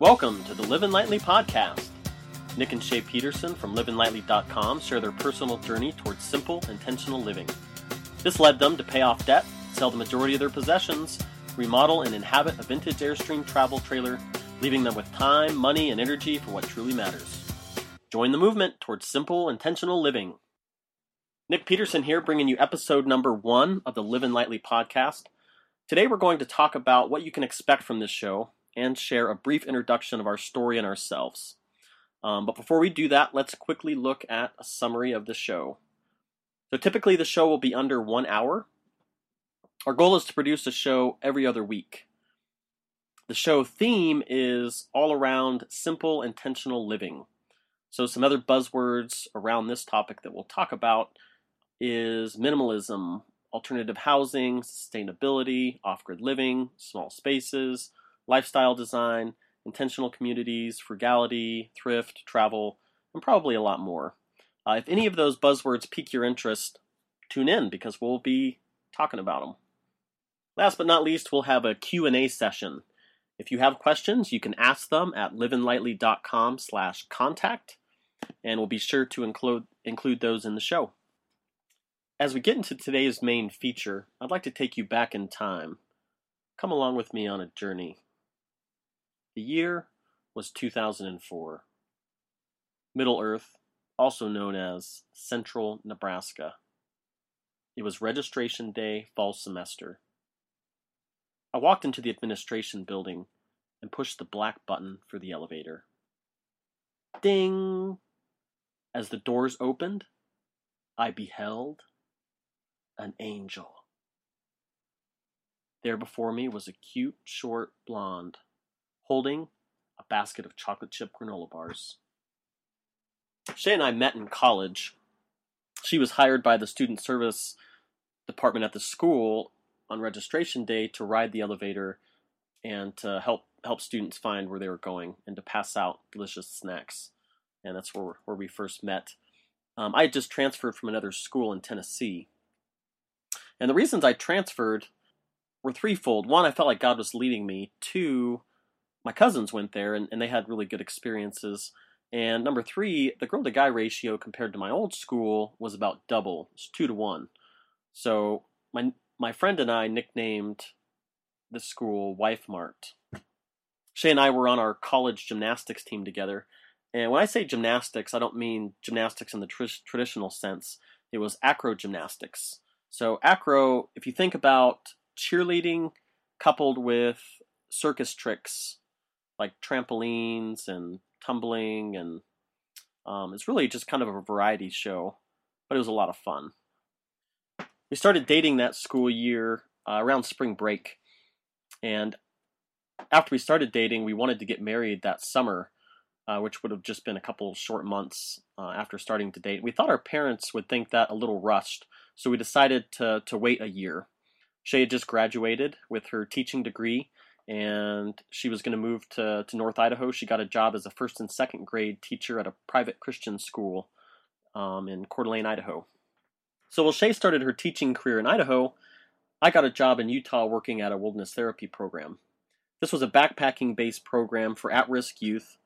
Welcome to the Livin Lightly podcast. Nick and Shay Peterson from livinlightly.com share their personal journey towards simple, intentional living. This led them to pay off debt, sell the majority of their possessions, remodel and inhabit a vintage Airstream travel trailer, leaving them with time, money, and energy for what truly matters. Join the movement towards simple, intentional living. Nick Peterson here, bringing you episode number one of the Livin Lightly podcast. Today, we're going to talk about what you can expect from this show and share a brief introduction of our story and ourselves. Um, but before we do that, let's quickly look at a summary of the show. So, typically, the show will be under one hour. Our goal is to produce a show every other week. The show theme is all around simple, intentional living. So, some other buzzwords around this topic that we'll talk about is minimalism, alternative housing, sustainability, off grid living, small spaces, lifestyle design, intentional communities, frugality, thrift, travel, and probably a lot more. Uh, if any of those buzzwords pique your interest, tune in because we'll be talking about them. Last but not least, we'll have a Q&A session. If you have questions, you can ask them at livinlightly.com slash contact, and we'll be sure to include, include those in the show. As we get into today's main feature, I'd like to take you back in time. Come along with me on a journey. The year was 2004. Middle Earth, also known as Central Nebraska. It was registration day, fall semester. I walked into the administration building and pushed the black button for the elevator. Ding! As the doors opened, I beheld an angel. There before me was a cute, short blonde holding a basket of chocolate chip granola bars. Shay and I met in college. She was hired by the student service department at the school on registration day to ride the elevator and to help help students find where they were going and to pass out delicious snacks. And that's where where we first met. Um, I had just transferred from another school in Tennessee, and the reasons I transferred were threefold. One, I felt like God was leading me. Two, my cousins went there and, and they had really good experiences. And number three, the girl to guy ratio compared to my old school was about double. It's two to one. So my my friend and I nicknamed the school Wife Mart. Shay and I were on our college gymnastics team together. And when I say gymnastics, I don't mean gymnastics in the tr- traditional sense. It was acro gymnastics. So acro, if you think about cheerleading coupled with circus tricks like trampolines and tumbling, and um, it's really just kind of a variety show, but it was a lot of fun. We started dating that school year uh, around spring break, and after we started dating, we wanted to get married that summer, uh, which would have just been a couple short months uh, after starting to date. We thought our parents would think that a little rushed, so we decided to to wait a year. Shay had just graduated with her teaching degree, and she was going to move to, to North Idaho. She got a job as a first and second grade teacher at a private Christian school um, in Coeur d'Alene, Idaho. So while Shay started her teaching career in Idaho, I got a job in Utah working at a wilderness therapy program. This was a backpacking based program for at risk youth,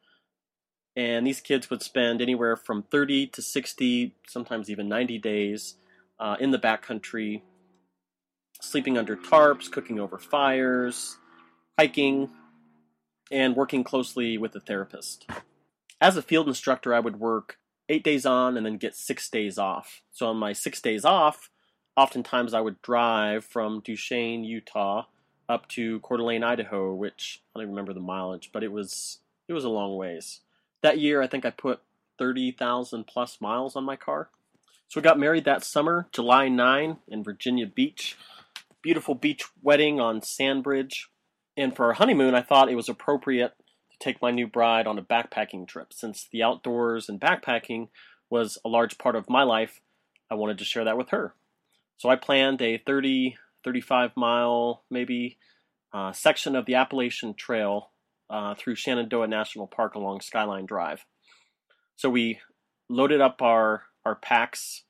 and these kids would spend anywhere from 30 to 60, sometimes even 90 days uh, in the backcountry, sleeping under tarps, cooking over fires, hiking, and working closely with a therapist. As a field instructor, I would work eight days on and then get six days off. So on my six days off, oftentimes I would drive from Duchesne, Utah, up to Coeur d'Alene, Idaho, which I don't remember the mileage, but it was it was a long ways. That year, I think I put thirty thousand plus miles on my car. So we got married that summer, July 9, in Virginia Beach. Beautiful beach wedding on Sandbridge. And for our honeymoon, I thought it was appropriate to take my new bride on a backpacking trip. Since the outdoors and backpacking was a large part of my life, I wanted to share that with her. So I planned a 30, 35 mile, maybe, uh, section of the Appalachian Trail uh, through Shenandoah National Park along Skyline Drive. So we loaded up our, our packs,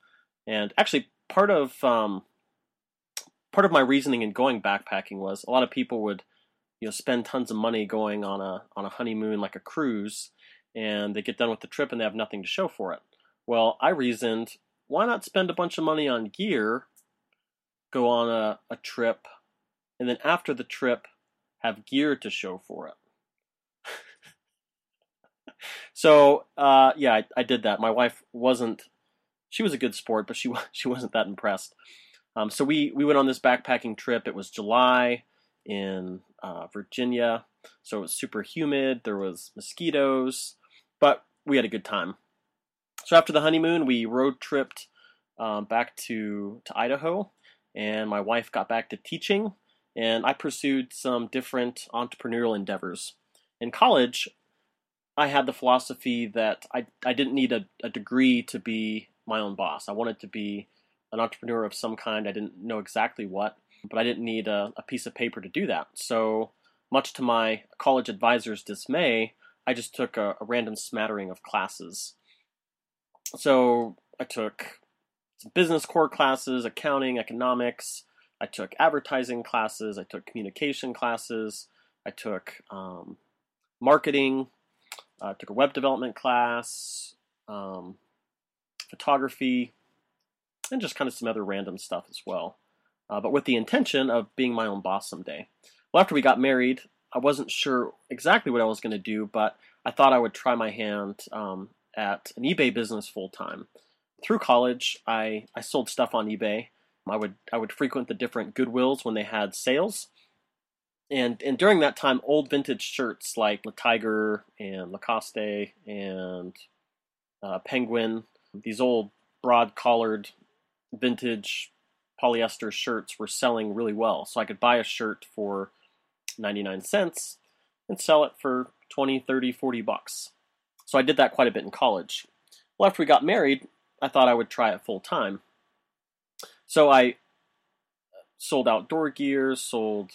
and actually, part of um, part of my reasoning in going backpacking was a lot of people would you know spend tons of money going on a on a honeymoon like a cruise, and they get done with the trip and they have nothing to show for it. Well, I reasoned, why not spend a bunch of money on gear, go on a, a trip, and then after the trip, have gear to show for it. so uh, yeah, I, I, did that. My wife wasn't. She was a good sport, but she she wasn't that impressed. Um, so we we went on this backpacking trip. It was July in uh, Virginia, so it was super humid. There was mosquitoes, but we had a good time. So after the honeymoon, we road tripped um, back to to Idaho, and my wife got back to teaching, and I pursued some different entrepreneurial endeavors. In college, I had the philosophy that I, I didn't need a, a degree to be my own boss. I wanted to be an entrepreneur of some kind. I didn't know exactly what, but I didn't need a, a piece of paper to do that. So, much to my college advisor's dismay, I just took a, a random smattering of classes. So, I took some business core classes, accounting, economics. I took advertising classes. I took communication classes. I took um, marketing, uh, took a web development class, um, photography, and just kind of some other random stuff as well. Uh, but with the intention of being my own boss someday. Well, after we got married, I wasn't sure exactly what I was going to do, but I thought I would try my hand um, at an eBay business full time. Through college, I, I sold stuff on eBay. I would I would frequent the different Goodwills when they had sales, and and during that time, old vintage shirts like Le Tiger and Lacoste and uh, Penguin, these old broad collared vintage polyester shirts were selling really well. So I could buy a shirt for 99 cents and sell it for 20, 30, 40 bucks. So I did that quite a bit in college. Well, after we got married, I thought I would try it full time. So I sold outdoor gear, sold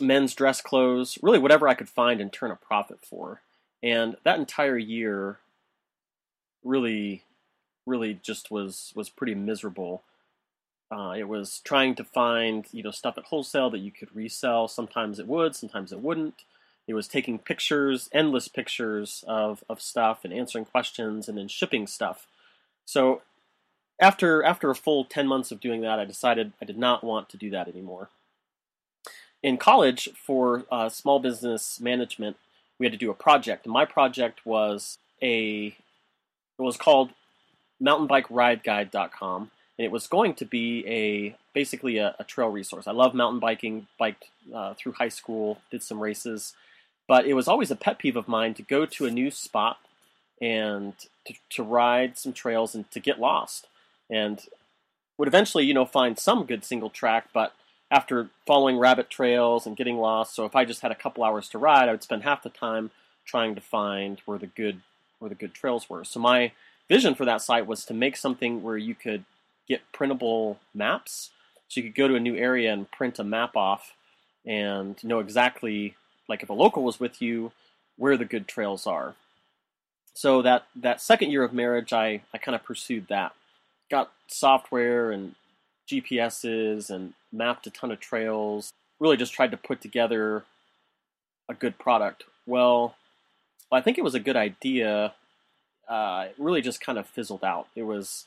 men's dress clothes, really whatever I could find and turn a profit for. And that entire year really really just was was pretty miserable. Uh, it was trying to find you know stuff at wholesale that you could resell. Sometimes it would, sometimes it wouldn't. It was taking pictures, endless pictures of, of stuff and answering questions and then shipping stuff. So after after a full 10 months of doing that, I decided I did not want to do that anymore in college for uh, small business management, we had to do a project. My project was a it was called mountainbikerideguide.com and it was going to be a basically a, a trail resource. I love mountain biking, biked uh, through high school, did some races, but it was always a pet peeve of mine to go to a new spot and to, to ride some trails and to get lost. And would eventually, you know, find some good single track, but after following rabbit trails and getting lost. So if I just had a couple hours to ride, I would spend half the time trying to find where the good where the good trails were. So my vision for that site was to make something where you could get printable maps. So you could go to a new area and print a map off and know exactly like if a local was with you where the good trails are. So that that second year of marriage I, I kind of pursued that. Got software and GPSs and mapped a ton of trails. Really just tried to put together a good product. Well, I think it was a good idea. Uh, it really just kind of fizzled out. It was,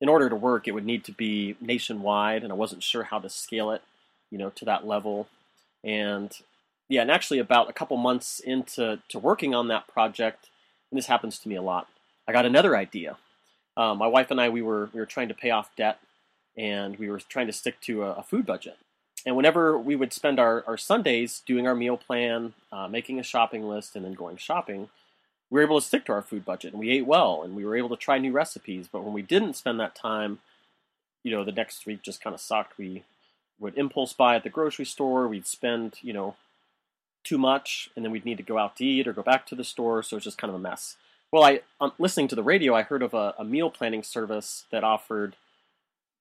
in order to work, it would need to be nationwide, and I wasn't sure how to scale it, you know, to that level. And yeah, and actually, about a couple months into to working on that project, and this happens to me a lot, I got another idea. Uh, my wife and I, we were we were trying to pay off debt and we were trying to stick to a, a food budget. And whenever we would spend our, our Sundays doing our meal plan, uh, making a shopping list, and then going shopping, we were able to stick to our food budget and we ate well and we were able to try new recipes. But when we didn't spend that time, you know, the next week just kind of sucked. We would impulse buy at the grocery store, we'd spend, you know, too much, and then we'd need to go out to eat or go back to the store, so it's just kind of a mess. Well, I, um, listening to the radio, I heard of a, a meal planning service that offered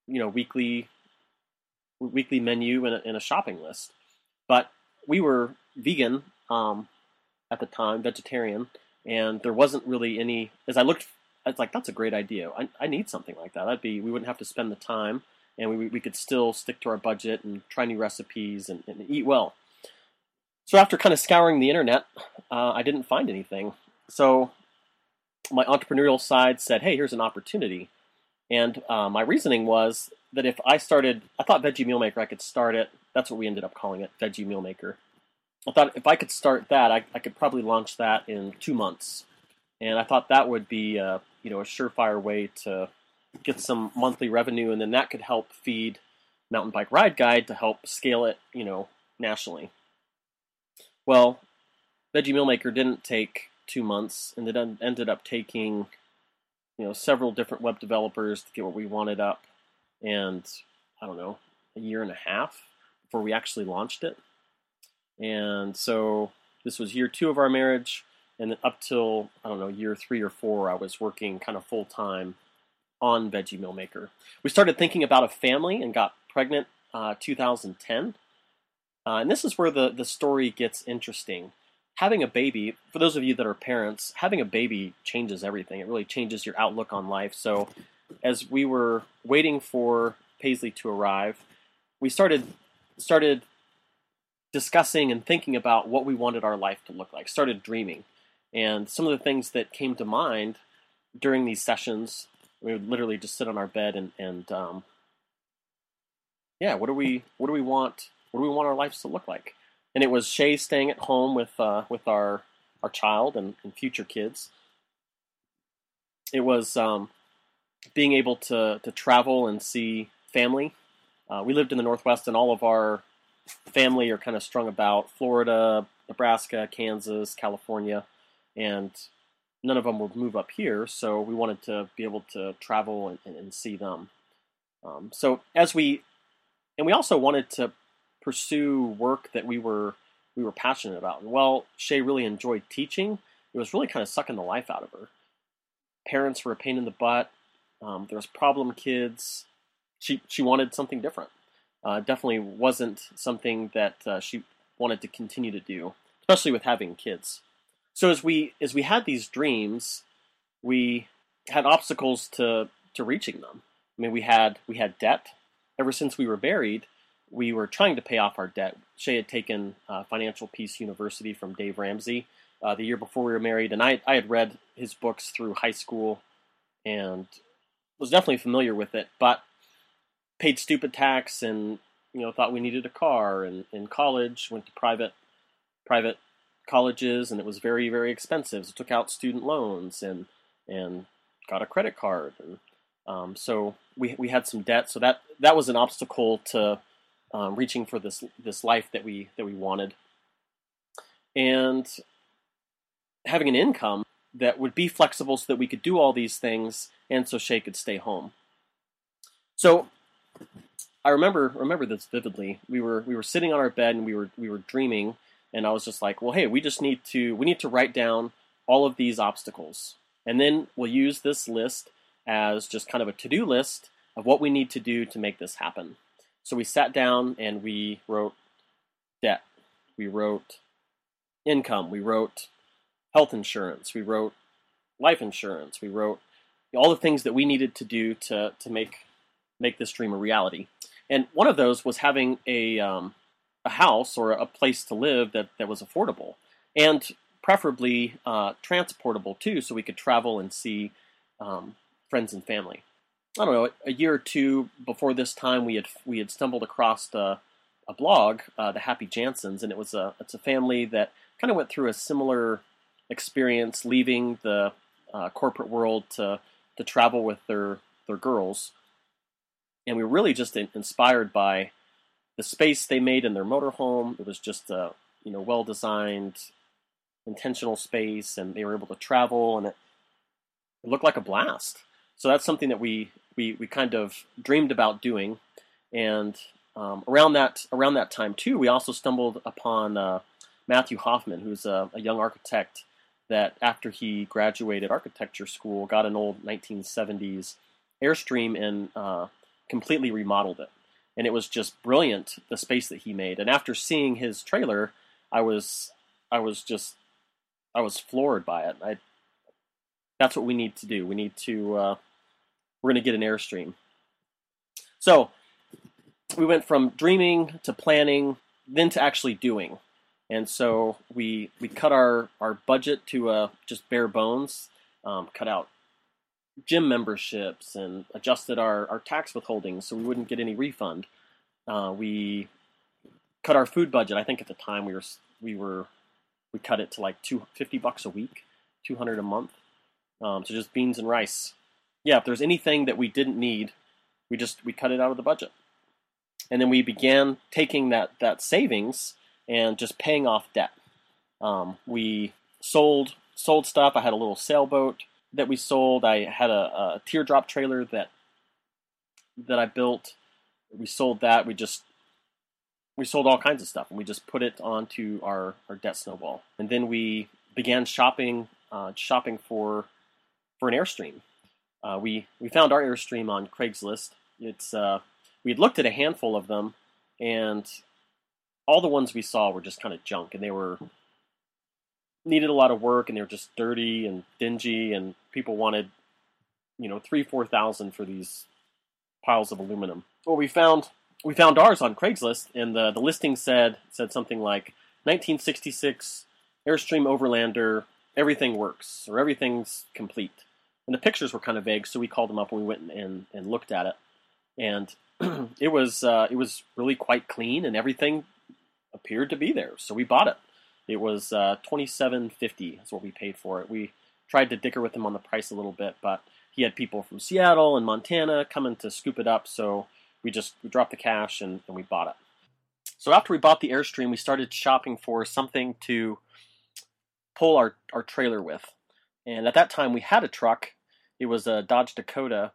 you know weekly weekly menu and a, and a shopping list. But we were vegan um, at the time, vegetarian, and there wasn't really any. As I looked, I was like, "That's a great idea. I, I need something like that. That'd be we wouldn't have to spend the time, and we we could still stick to our budget and try new recipes and, and eat well." So after kind of scouring the internet, uh, I didn't find anything. So my entrepreneurial side said, "Hey, here's an opportunity," and uh, my reasoning was that if I started, I thought Veggie Meal Maker, I could start it. That's what we ended up calling it, Veggie Meal Maker. I thought if I could start that, I, I could probably launch that in two months, and I thought that would be, uh, you know, a surefire way to get some monthly revenue, and then that could help feed Mountain Bike Ride Guide to help scale it, you know, nationally. Well, Veggie Meal Maker didn't take two months, and it ended up taking, you know, several different web developers to get what we wanted up, and I don't know, a year and a half before we actually launched it. And so this was year two of our marriage, and then up till I don't know year three or four, I was working kind of full time on Veggie Meal Maker. We started thinking about a family and got pregnant uh, 2010. Uh, and this is where the, the story gets interesting. Having a baby, for those of you that are parents, having a baby changes everything. It really changes your outlook on life. So, as we were waiting for Paisley to arrive, we started started discussing and thinking about what we wanted our life to look like. Started dreaming, and some of the things that came to mind during these sessions, we would literally just sit on our bed and and um, yeah, what do we what do we want? What do we want our lives to look like? And it was Shay staying at home with uh, with our our child and, and future kids. It was um, being able to to travel and see family. Uh, we lived in the Northwest, and all of our family are kind of strung about Florida, Nebraska, Kansas, California, and none of them would move up here. So we wanted to be able to travel and, and, see them. Um, so as we and we also wanted to pursue work that we were we were passionate about. While Shay really enjoyed teaching, it was really kind of sucking the life out of her. Parents were a pain in the butt. Um, there was problem kids. She she wanted something different. Uh, definitely wasn't something that uh, she wanted to continue to do, especially with having kids. So as we as we had these dreams, we had obstacles to to reaching them. I mean, we had we had debt ever since we were married, we were trying to pay off our debt. Shay had taken uh, Financial Peace University from Dave Ramsey uh, the year before we were married, and I, I had read his books through high school and was definitely familiar with it, but paid stupid tax and you know thought we needed a car. And in college went to private private colleges and it was very very expensive. So took out student loans and and got a credit card. And um, so we we had some debt, so that that was an obstacle to um, reaching for this this life that we that we wanted, and having an income that would be flexible so that we could do all these things, and so Shay could stay home. So I remember remember this vividly. We were we were sitting on our bed and we were we were dreaming, and I was just like, well, hey, we just need to we need to write down all of these obstacles, and then we'll use this list as just kind of a to do list of what we need to do to make this happen. So we sat down and we wrote debt, we wrote income, we wrote health insurance, we wrote life insurance, we wrote all the things that we needed to do to, to make make this dream a reality. And one of those was having a um, a house or a place to live that, that was affordable and preferably uh, transportable too, so we could travel and see um, friends and family. I don't know, a year or two before this time, we had we had stumbled across a, a blog, uh, the Happy Jansons, and it was a it's a family that kind of went through a similar experience, leaving the uh, corporate world to to travel with their their girls, and we were really just inspired by the space they made in their motorhome. It was just a you know well designed, intentional space, and they were able to travel, and it, it looked like a blast. So that's something that we we, we kind of dreamed about doing, and um, around that around that time too, we also stumbled upon uh, Matthew Hofmann, who's a, a, young architect that after he graduated architecture school, got an old 1970s Airstream and uh, completely remodeled it, and it was just brilliant the space that he made. And after seeing his trailer, I was I was just I was floored by it. I that's what we need to do. We need to uh, we're going to get an airstream. So we went from dreaming to planning, then to actually doing. and so we we cut our our budget to uh, just bare bones, um, cut out gym memberships and adjusted our, our tax withholdings so we wouldn't get any refund. Uh, we cut our food budget. I think at the time we were we were we cut it to like two fifty bucks a week, two hundred a month. Um, so just beans and rice. Yeah, if there's anything that we didn't need, we just we cut it out of the budget. And then we began taking that that savings and just paying off debt. Um, we sold sold stuff. I had a little sailboat that we sold. I had a, a teardrop trailer that that I built. We sold that. We just we sold all kinds of stuff, and we just put it onto our, our debt snowball. And then we began shopping uh, shopping for for an airstream. Uh, we we found our airstream on Craigslist. It's uh, we had looked at a handful of them, and all the ones we saw were just kind of junk, and they were needed a lot of work, and they were just dirty and dingy, and people wanted, you know, three four thousand for these piles of aluminum. Well, we found we found ours on Craigslist, and the the listing said said something like 1966 Airstream Overlander, everything works or everything's complete. And the pictures were kind of vague, so we called them up and we went and, and looked at it, and it was uh, it was really quite clean, and everything appeared to be there. So we bought it. It was uh, twenty seven fifty is what we paid for it. We tried to dicker with him on the price a little bit, but he had people from Seattle and Montana coming to scoop it up, so we just we dropped the cash and, and we bought it. So after we bought the Airstream, we started shopping for something to pull our, our trailer with. And at that time, we had a truck. It was a Dodge Dakota,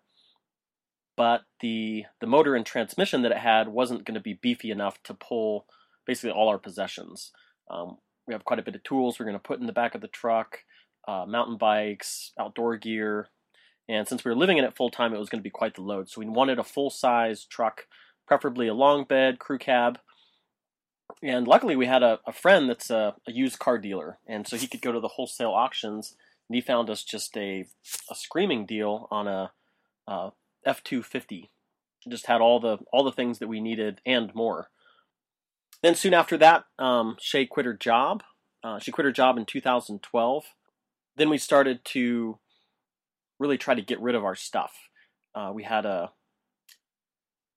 but the the motor and transmission that it had wasn't going to be beefy enough to pull basically all our possessions. Um, we have quite a bit of tools we're going to put in the back of the truck, uh, mountain bikes, outdoor gear, and since we were living in it full time, it was going to be quite the load. So we wanted a full size truck, preferably a long bed crew cab. And luckily, we had a, a friend that's a, a, used car dealer, and so he could go to the wholesale auctions. And he found us just a a screaming deal on a F two fifty. Just had all the all the things that we needed and more. Then soon after that, um, Shay quit her job. Uh, she quit her job in 2012. Then we started to really try to get rid of our stuff. Uh, we had a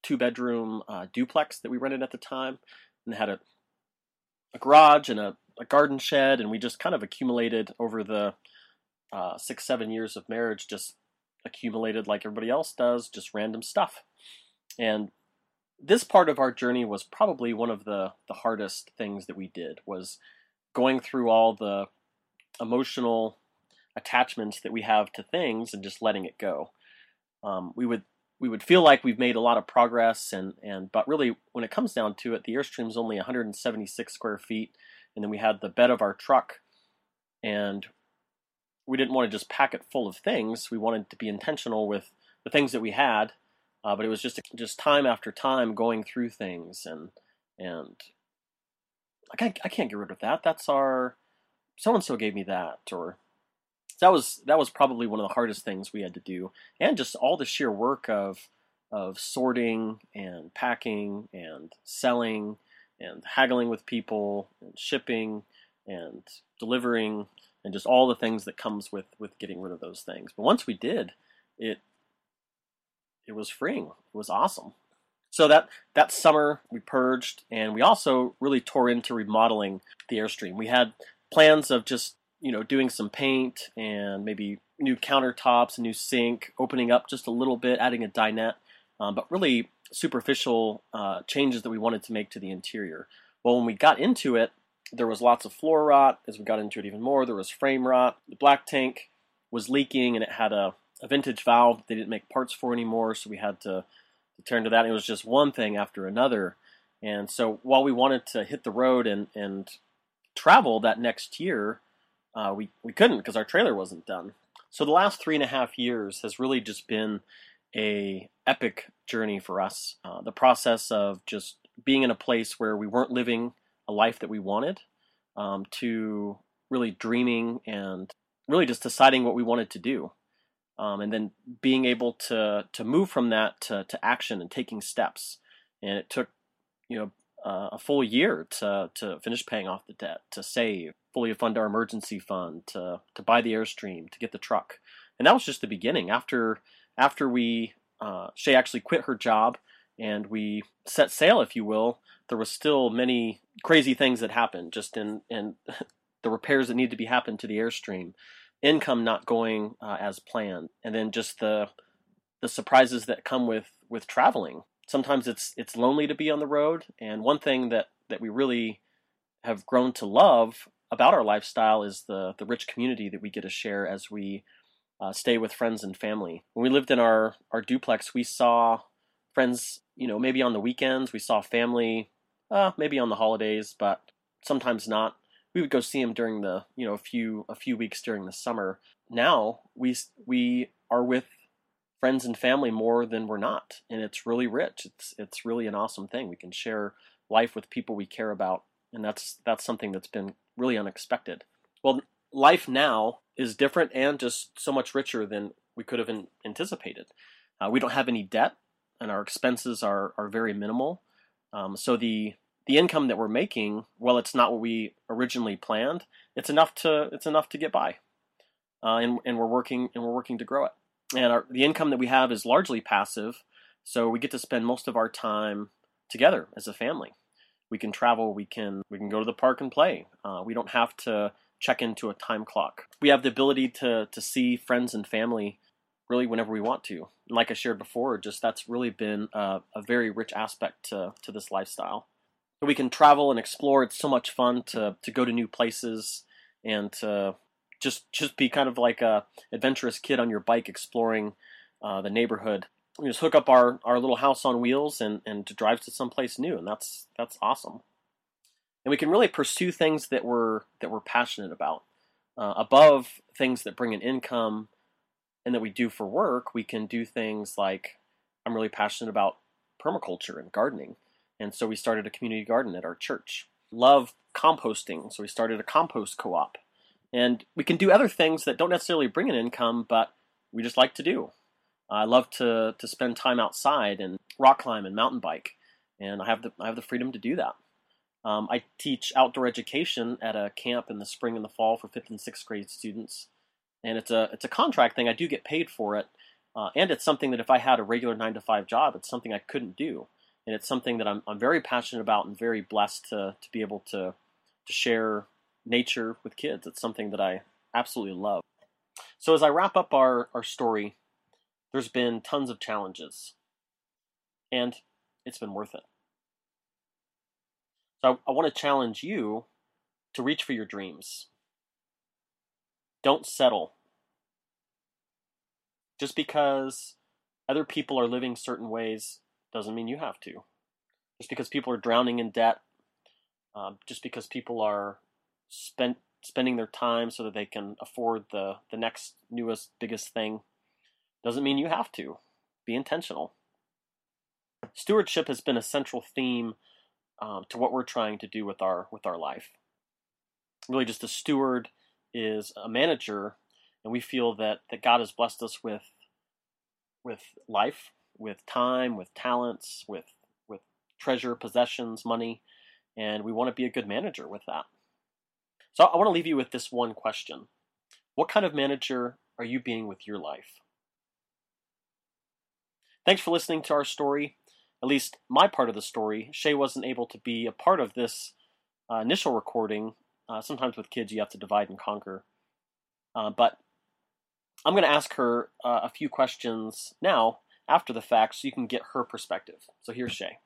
two bedroom uh, duplex that we rented at the time and had a, a garage and a, a, garden shed and we just kind of accumulated over the uh, six seven years of marriage just accumulated like everybody else does just random stuff and this part of our journey was probably one of the the hardest things that we did was going through all the emotional attachments that we have to things and just letting it go. Um, we would we would feel like we've made a lot of progress and and but really when it comes down to it, the airstream is only 176 square feet, and then we had the bed of our truck, and we didn't want to just pack it full of things. We wanted to be intentional with the things that we had, uh, but it was just just time after time going through things and and I can't I can't get rid of that. That's our so and so gave me that or that was that was probably one of the hardest things we had to do, and just all the sheer work of of sorting and packing and selling and haggling with people and shipping and delivering and just all the things that comes with with getting rid of those things. But once we did, it it was freeing. It was awesome. So that that summer we purged and we also really tore into remodeling the Airstream. We had plans of just you know, doing some paint and maybe new countertops, new sink, opening up just a little bit, adding a dinette, um, but really superficial uh, changes that we wanted to make to the interior. Well, when we got into it, there was lots of floor rot. As we got into it even more, there was frame rot. The black tank was leaking, and it had a, a vintage valve they didn't make parts for anymore, so we had to, to turn to that. And it was just one thing after another. And so while we wanted to hit the road and, and travel that next year, uh, we we couldn't because our trailer wasn't done. So the last three and a half years has really just been a epic journey for us. Uh, the process of just being in a place where we weren't living a life that we wanted, um, to really dreaming and really just deciding what we wanted to do, um, and then being able to to move from that to, to action and taking steps. And it took, you know, uh, a full year to to finish paying off the debt, to save, fully fund our emergency fund, to to buy the airstream, to get the truck, and that was just the beginning. After after we uh, Shay actually quit her job and we set sail, if you will, there was still many crazy things that happened just in in the repairs that need to be happened to the airstream, income not going uh, as planned, and then just the the surprises that come with with traveling. Sometimes it's it's lonely to be on the road, and one thing that that we really have grown to love about our lifestyle is the the rich community that we get to share as we uh, stay with friends and family. When we lived in our our duplex, we saw friends, you know, maybe on the weekends. We saw family, uh, maybe on the holidays, but sometimes not we would go see them during the you know a few a few weeks during the summer. Now we we are with friends and family more than we're not, and it's really rich. It's it's really an awesome thing. We can share life with people we care about, and that's that's something that's been really unexpected. Well, life now is different and just so much richer than we could have anticipated. Uh, we don't have any debt, and our expenses are are very minimal. Um, so the the income that we're making, well, it's not what we originally planned. It's enough to it's enough to get by, uh, and and we're working and we're working to grow it. And our, the income that we have is largely passive, so we get to spend most of our time together as a family. We can travel. We can we can go to the park and play. Uh, we don't have to check into a time clock. We have the ability to to see friends and family really whenever we want to. And like I shared before, just that's really been a, a very rich aspect to to this lifestyle we can travel and explore. It's so much fun to to go to new places and to just just be kind of like a adventurous kid on your bike exploring uh, the neighborhood. We just hook up our, our little house on wheels and, and to drive to someplace new, and that's that's awesome. And we can really pursue things that we're that we're passionate about. Uh, above things that bring an income and that we do for work, we can do things like I'm really passionate about permaculture and gardening. And so we started a community garden at our church. Love composting, so we started a compost co op. And we can do other things that don't necessarily bring an income, but we just like to do. I love to, to spend time outside and rock climb and mountain bike, and I have the, I have the freedom to do that. Um, I teach outdoor education at a camp in the spring and the fall for fifth and sixth grade students, and it's a it's a contract thing. I do get paid for it, uh, and it's something that if I had a regular nine to five job, it's something I couldn't do and it's something that I'm, I'm very passionate about and very blessed to, to be able to, to share nature with kids. It's something that I absolutely love. So, as I wrap up our, our story, there's been tons of challenges, and it's been worth it. So, I, I want to challenge you to reach for your dreams. Don't settle. Just because other people are living certain ways doesn't mean you have to. Just because people are drowning in debt, um, just because people are spent spending their time so that they can afford the the next newest biggest thing, doesn't mean you have to. Be intentional. Stewardship has been a central theme um, to what we're trying to do with our with our life. Really, just a steward is a manager, and we feel that that God has blessed us with with life with time, with talents, with with treasure, possessions, money, and we want to be a good manager with that. So I want to leave you with this one question. What kind of manager are you being with your life? Thanks for listening to our story. At least my part of the story. Shay wasn't able to be a part of this uh, initial recording. Uh, sometimes with kids, you have to divide and conquer. Uh, but I'm going to ask her uh, a few questions now after the fact so you can get her perspective. So here's Shay.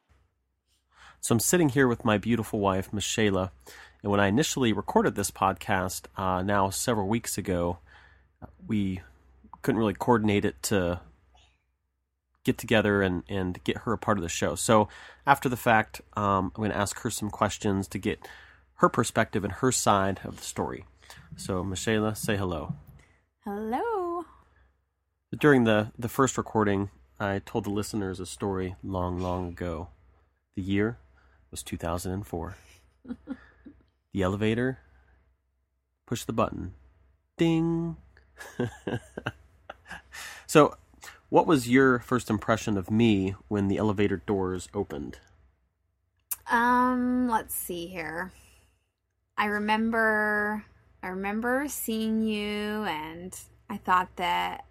So I'm sitting here with my beautiful wife, Miss Shayla, and when I initially recorded this podcast, uh, now several weeks ago, we couldn't really coordinate it to get together and, and get her a part of the show. So after the fact, um, I'm going to ask her some questions to get her perspective and her side of the story. So, Michelle, say hello. Hello. During the, the first recording, I told the listeners a story long, long ago. The year was 2004. the elevator push the button. Ding! so, what was your first impression of me when the elevator doors opened? Um, let's see here. I remember I remember seeing you and I thought that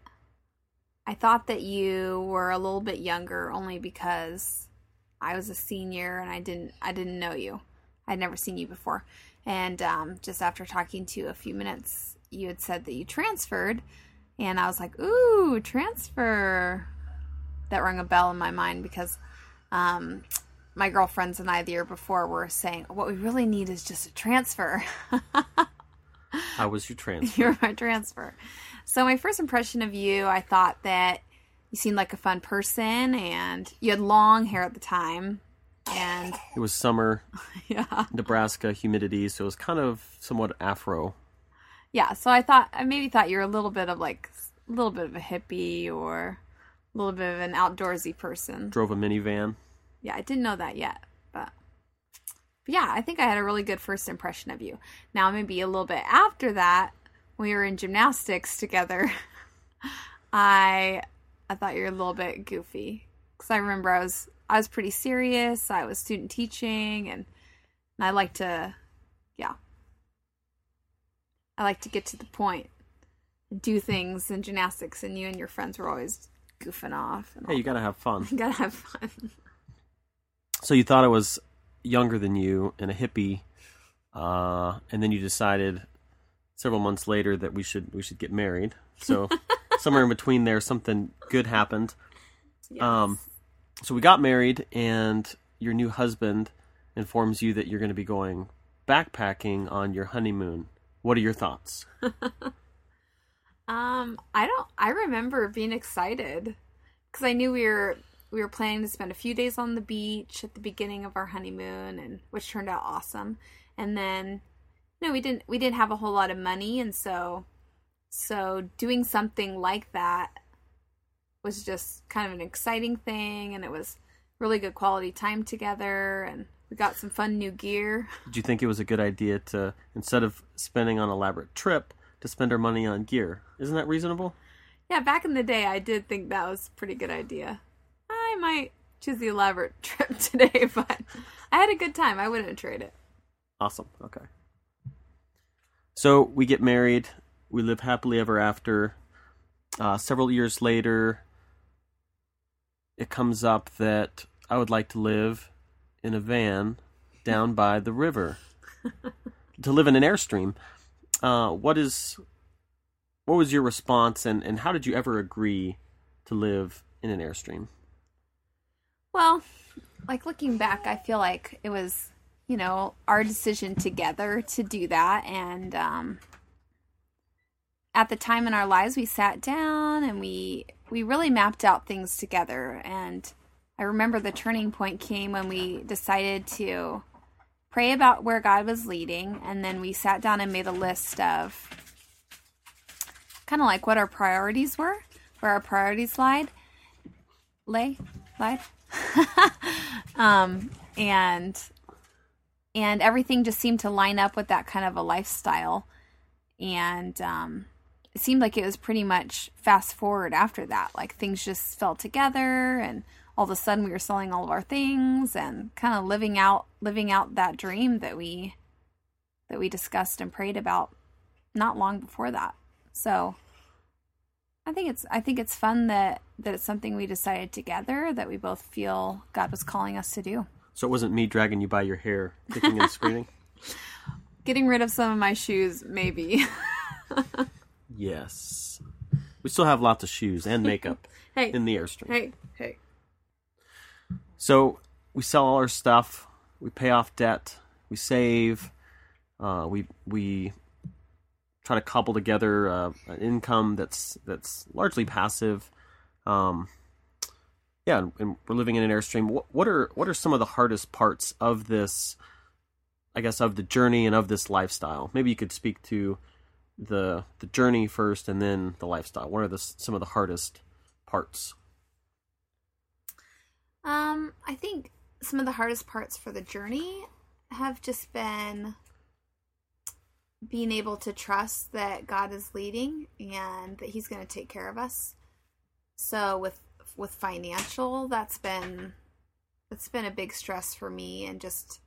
I thought that you were a little bit younger only because I was a senior and I didn't I didn't know you. I'd never seen you before. And um, just after talking to you a few minutes, you had said that you transferred, and I was like, "Ooh, transfer!" That rang a bell in my mind because um, my girlfriends and I the year before were saying, "What we really need is just a transfer." How was your transfer? You're my transfer. So my first impression of you, I thought that you seemed like a fun person, and you had long hair at the time, and It was summer, yeah, Nebraska, humidity, so it was kind of somewhat afro. yeah. So I thought I maybe thought you were a little bit of like a little bit of a hippie or a little bit of an outdoorsy person. Drove a minivan. Yeah, I didn't know that yet, but, yeah, I think I had a really good first impression of you. Now maybe a little bit after that, when we were in gymnastics together, I I thought you were a little bit goofy because I remember I was I was pretty serious. I was student teaching, and, and I like to, yeah, I like to get to the point, and do things in gymnastics, and you and your friends were always goofing off. And Hey, you gotta have fun. you gotta have fun. So you thought I was younger than you and a hippie, uh, and then you decided several months later that we should we should get married. So somewhere in between there, something good happened. Yes. Um, so we got married, and your new husband informs you that you're going to be going backpacking on your honeymoon. What are your thoughts? Um, I don't. I remember being excited because I knew we were we were planning to spend a few days on the beach at the beginning of our honeymoon, and which turned out awesome. And then, no, we didn't. We didn't have a whole lot of money, and so so doing something like that was just kind of an exciting thing, and it was really good quality time together, and we got some fun new gear. Did you think it was a good idea to instead of spending on an elaborate trip to spend our money on gear? Isn't that reasonable? Yeah, back in the day, I did think that was a pretty good idea. I might choose the elaborate trip today, but I had a good time. I wouldn't trade it. Awesome. Okay. So we get married. We live happily ever after. Uh, several years later, it comes up that I would like to live in a van down by the river. to live in an airstream. Uh, what is what was your response and, and how did you ever agree to live in an airstream? Well, like looking back, I feel like it was, you know, our decision together to do that. And um, at the time in our lives, we sat down and we we really mapped out things together. And I remember the turning point came when we decided to pray about where God was leading, and then we sat down and made a list of kind of like what our priorities were, where our priorities lied, lay, lied, um, and and everything just seemed to line up with that kind of a lifestyle, and um, it seemed like it was pretty much fast forward after that, like things just fell together and all of a sudden we were selling all of our things and kind of living out living out that dream that we that we discussed and prayed about not long before that. So I think it's I think it's fun that that it's something we decided together that we both feel God was calling us to do. So it wasn't me dragging you by your hair, kicking and screaming. Getting rid of some of my shoes, maybe. Yes. We still have lots of shoes and makeup hey, in the Airstream. hey, hey. So we sell all our stuff, we pay off debt, we save, uh, we we try to cobble together uh, an income that's that's largely passive. Um, yeah, and, and we're living in an Airstream. What, what are what are some of the hardest parts of this? I guess of the journey and of this lifestyle. Maybe you could speak to the the journey first, and then the lifestyle. What are the some of the hardest parts? Um, I think some of the hardest parts for the journey have just been being able to trust that God is leading and that he's going to take care of us. So with with financial, that's been it's been a big stress for me and just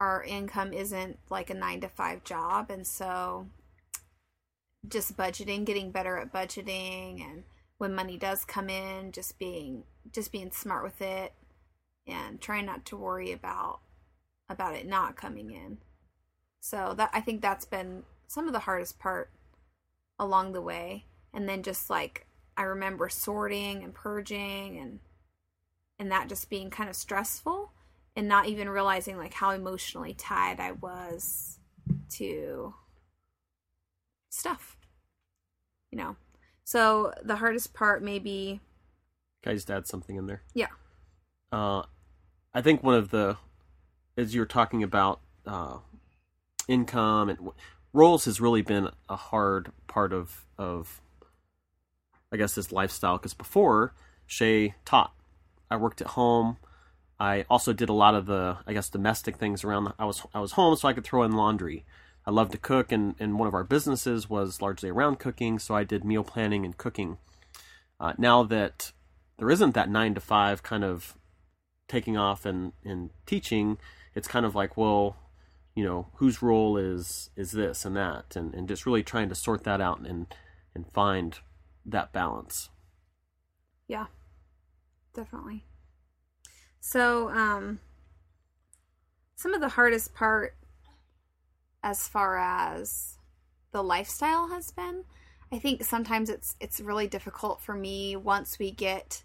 our income isn't like a 9 to 5 job and so just budgeting, getting better at budgeting and when money does come in, just being just being smart with it and trying not to worry about about it not coming in. So that I think that's been some of the hardest part along the way. And then just like I remember sorting and purging and and that just being kind of stressful and not even realizing like how emotionally tied I was to stuff. You know. So the hardest part maybe Can I just add something in there? Yeah. Uh, I think one of the, as you're talking about uh, income and roles has really been a hard part of of I guess this lifestyle because before Shay taught, I worked at home. I also did a lot of the I guess domestic things around. The, I was I was home so I could throw in laundry. I love to cook, and, and one of our businesses was largely around cooking, so I did meal planning and cooking. Uh, now that there isn't that nine to five kind of taking off and, and teaching, it's kind of like, well, you know, whose role is is this and that, and, and just really trying to sort that out and and find that balance. Yeah, definitely. So, um, some of the hardest part as far as the lifestyle has been, I think sometimes it's it's really difficult for me once we get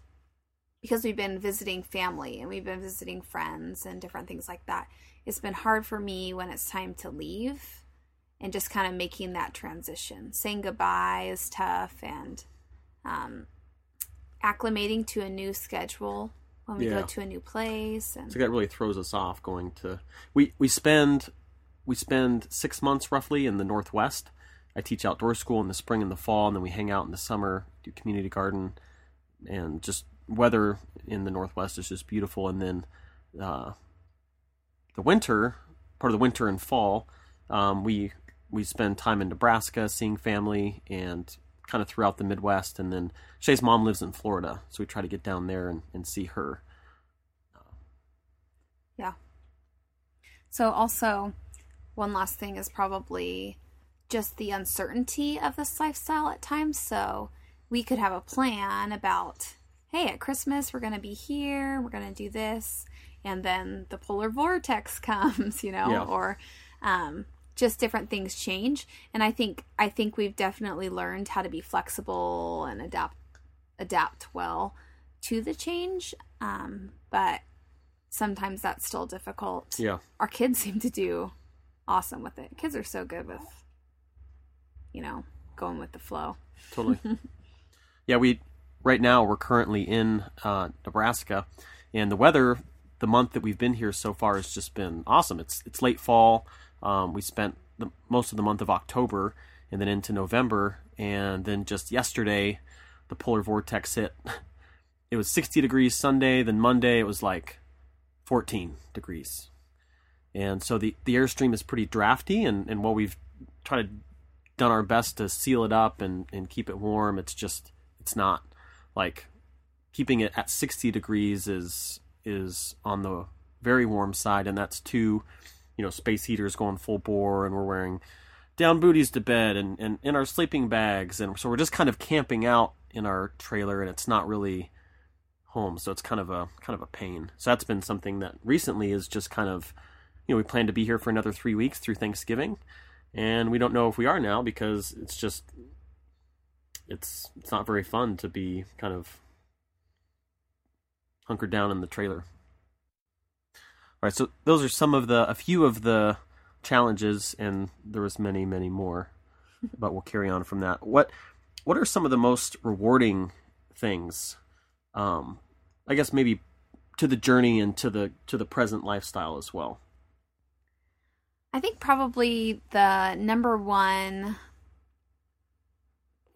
because we've been visiting family and we've been visiting friends and different things like that. It's been hard for me when it's time to leave and just kind of making that transition. Saying goodbye is tough and um, acclimating to a new schedule when we Yeah. go to a new place and So that really throws us off going to we we spend we spend six months roughly in the northwest. I teach outdoor school in the spring and the fall, and then we hang out in the summer, do community garden, and just weather in the northwest is just beautiful. And then uh, the winter, part of the winter and fall, um, we we spend time in Nebraska seeing family and kind of throughout the Midwest. And then Shay's mom lives in Florida, so we try to get down there and, and see her. Yeah. So, also, one last thing is probably just the uncertainty of this lifestyle at times. So, we could have a plan about, hey, at Christmas, we're going to be here, we're going to do this. And then the polar vortex comes, you know, Yeah. or um, just different things change. And I think I think we've definitely learned how to be flexible and adapt adapt well to the change. Um, but sometimes that's still difficult Yeah. our kids seem to do awesome with it. Kids are so good with, you know, going with the flow. totally. yeah, we right now we're currently in uh, Nebraska, and the weather the month that we've been here so far has just been awesome. It's it's late fall. Um, we spent the, most of the month of October and then into November, and then just yesterday, the polar vortex hit. It was 60 degrees Sunday. Then Monday it was like 14 degrees, and so the the airstream is pretty drafty. And and while we've tried to done our best to seal it up and, and keep it warm. It's just it's not like keeping it at 60 degrees is is on the very warm side, and that's two, you know, space heaters going full bore, and we're wearing down booties to bed and, and in our sleeping bags, and so we're just kind of camping out in our trailer, and it's not really home, so it's kind of a kind of a pain. So that's been something that recently is just kind of, you know, we plan to be here for another three weeks through Thanksgiving, and we don't know if we are now because it's just it's it's not very fun to be kind of hunkered down in the trailer. All right, so those are some of the a few of the challenges, and there was many many more, but we'll carry on from that. What what are some of the most rewarding things? Um, I guess maybe to the journey and to the to the present lifestyle as well. I think probably the number one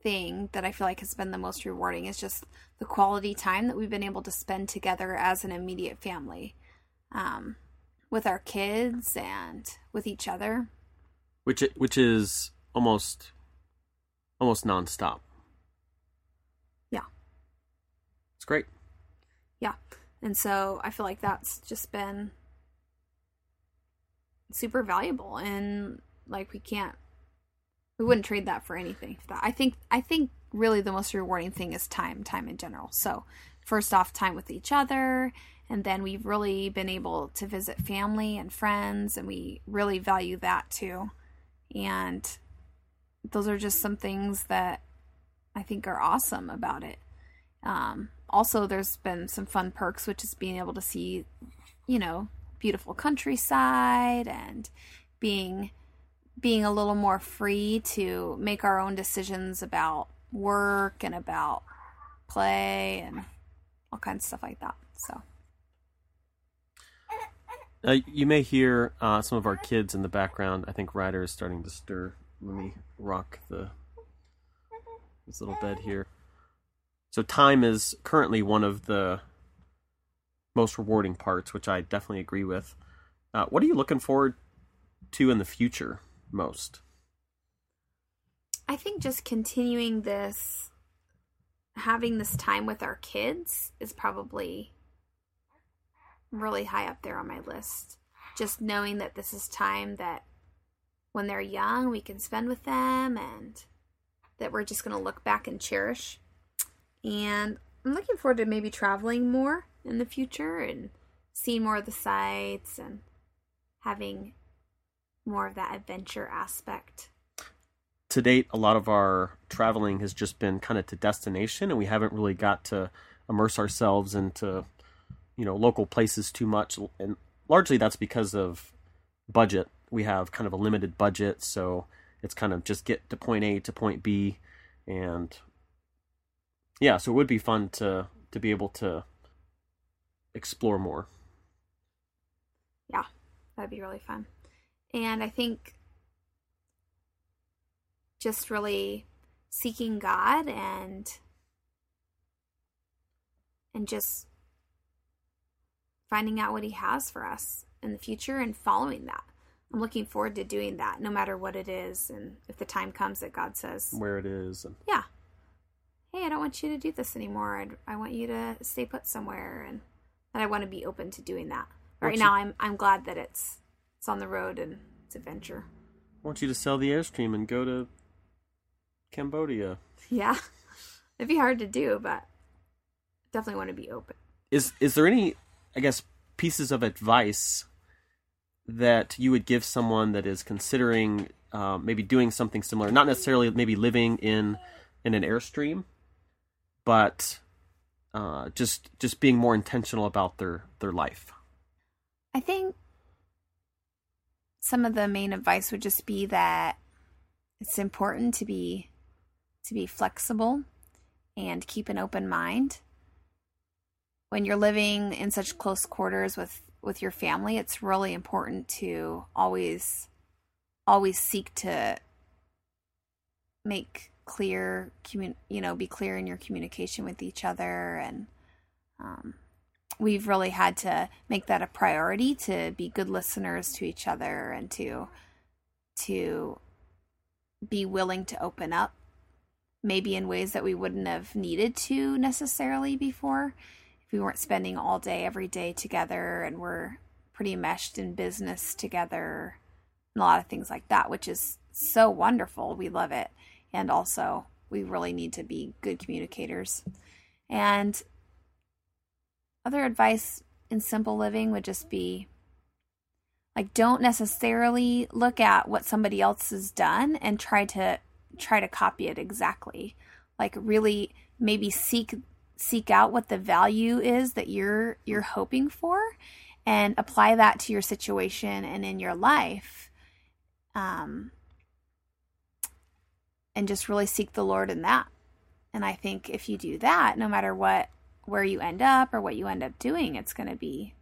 thing that I feel like has been the most rewarding is just the quality time that we've been able to spend together as an immediate family um, with our kids and with each other. which which is almost almost nonstop. Yeah. it's great. Yeah. And so I feel like that's just been super valuable and like we can't we wouldn't trade that for anything. That I think I think really the most rewarding thing is time, time in general. So, first off time with each other and then we've really been able to visit family and friends and we really value that too. And those are just some things that I think are awesome about it. Um, also, there's been some fun perks, which is being able to see, you know, beautiful countryside and being being a little more free to make our own decisions about work and about play and all kinds of stuff like that. So. Uh, you may hear uh, some of our kids in the background. I think Ryder is starting to stir. Let me rock the this little bed here. So time is currently one of the most rewarding parts, which I definitely agree with. Uh, what are you looking forward to in the future most? I think just continuing this, having this time with our kids is probably really high up there on my list. Just knowing that this is time that when they're young, we can spend with them and that we're just going to look back and cherish. And I'm looking forward to maybe traveling more in the future and seeing more of the sights and having more of that adventure aspect. To date, a lot of our traveling has just been kind of to destination, and we haven't really got to immerse ourselves into, you know, local places too much. And largely that's because of budget. We have kind of a limited budget, so it's kind of just get to point A to point B, and yeah, so it would be fun to to be able to explore more. Yeah, that'd be really fun. And I think just really seeking God and and just finding out what he has for us in the future and following that. I'm looking forward to doing that no matter what it is and if the time comes that God says where it is and yeah. Hey, I don't want you to do this anymore. I'd, I want you to stay put somewhere and that I want to be open to doing that. Right now I'm I'm glad that it's it's on the road and it's adventure. I want you to sell the airstream and go to Cambodia. Yeah. It'd be hard to do, but definitely want to be open. Is is there any I guess pieces of advice that you would give someone that is considering uh, maybe doing something similar, not necessarily maybe living in in an airstream, but uh, just just being more intentional about their their life. I think some of the main advice would just be that it's important to be to be flexible and keep an open mind when you're living in such close quarters with with your family it's really important to always always seek to make clear commun- you know be clear in your communication with each other and um, we've really had to make that a priority to be good listeners to each other and to to be willing to open up maybe in ways that we wouldn't have needed to necessarily before. If we weren't spending all day every day together and we're pretty meshed in business together and a lot of things like that which is so wonderful. We love it and also we really need to be good communicators and other advice in simple living would just be like don't necessarily look at what somebody else has done and try to try to copy it exactly. Like really maybe seek seek out what the value is that you're you're hoping for and apply that to your situation and in your life. Um and just really seek the Lord in that. And I think if you do that, no matter what where you end up or what you end up doing, it's going to be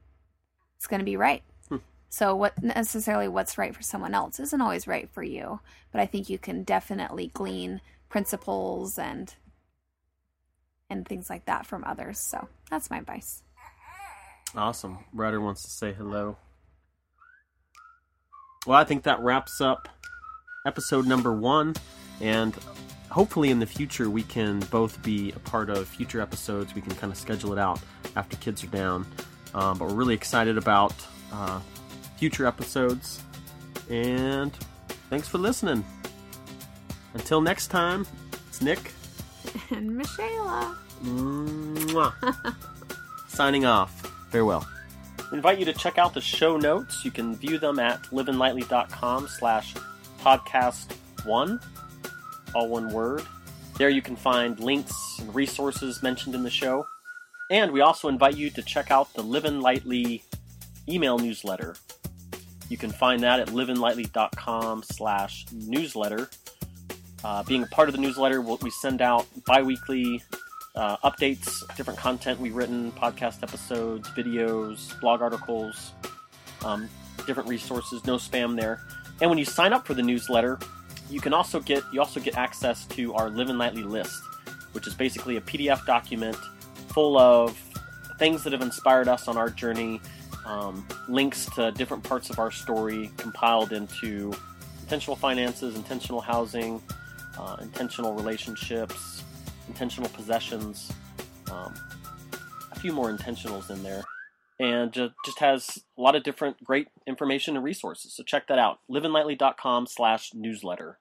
it's going to be right. Hmm. So what necessarily what's right for someone else isn't always right for you, but I think you can definitely glean principles and and things like that from others. So that's my advice. Awesome. Ryder wants to say hello. Well, I think that wraps up episode number one, and hopefully in the future we can both be a part of future episodes. We can kind of schedule it out after kids are down. Um, but we're really excited about uh, future episodes. And thanks for listening. Until next time, it's Nick. And Michaela. Mwah. Signing off. Farewell. I invite you to check out the show notes. You can view them at livinlightly.com slash podcast one, all one word. There you can find links and resources mentioned in the show. And we also invite you to check out the Livin' Lightly email newsletter. You can find that at livinlightly.com slash newsletter. Uh, being a part of the newsletter, we send out bi-weekly uh, updates, different content we've written, podcast episodes, videos, blog articles, um, different resources, no spam there. And when you sign up for the newsletter, you can also get you also get access to our Livin' Lightly list, which is basically a PDF document full of things that have inspired us on our journey, um, links to different parts of our story compiled into intentional finances, intentional housing, uh, intentional relationships, intentional possessions, um, a few more intentionals in there, and just, has a lot of different great information and resources. So check that out, livinlightly.com slash newsletter.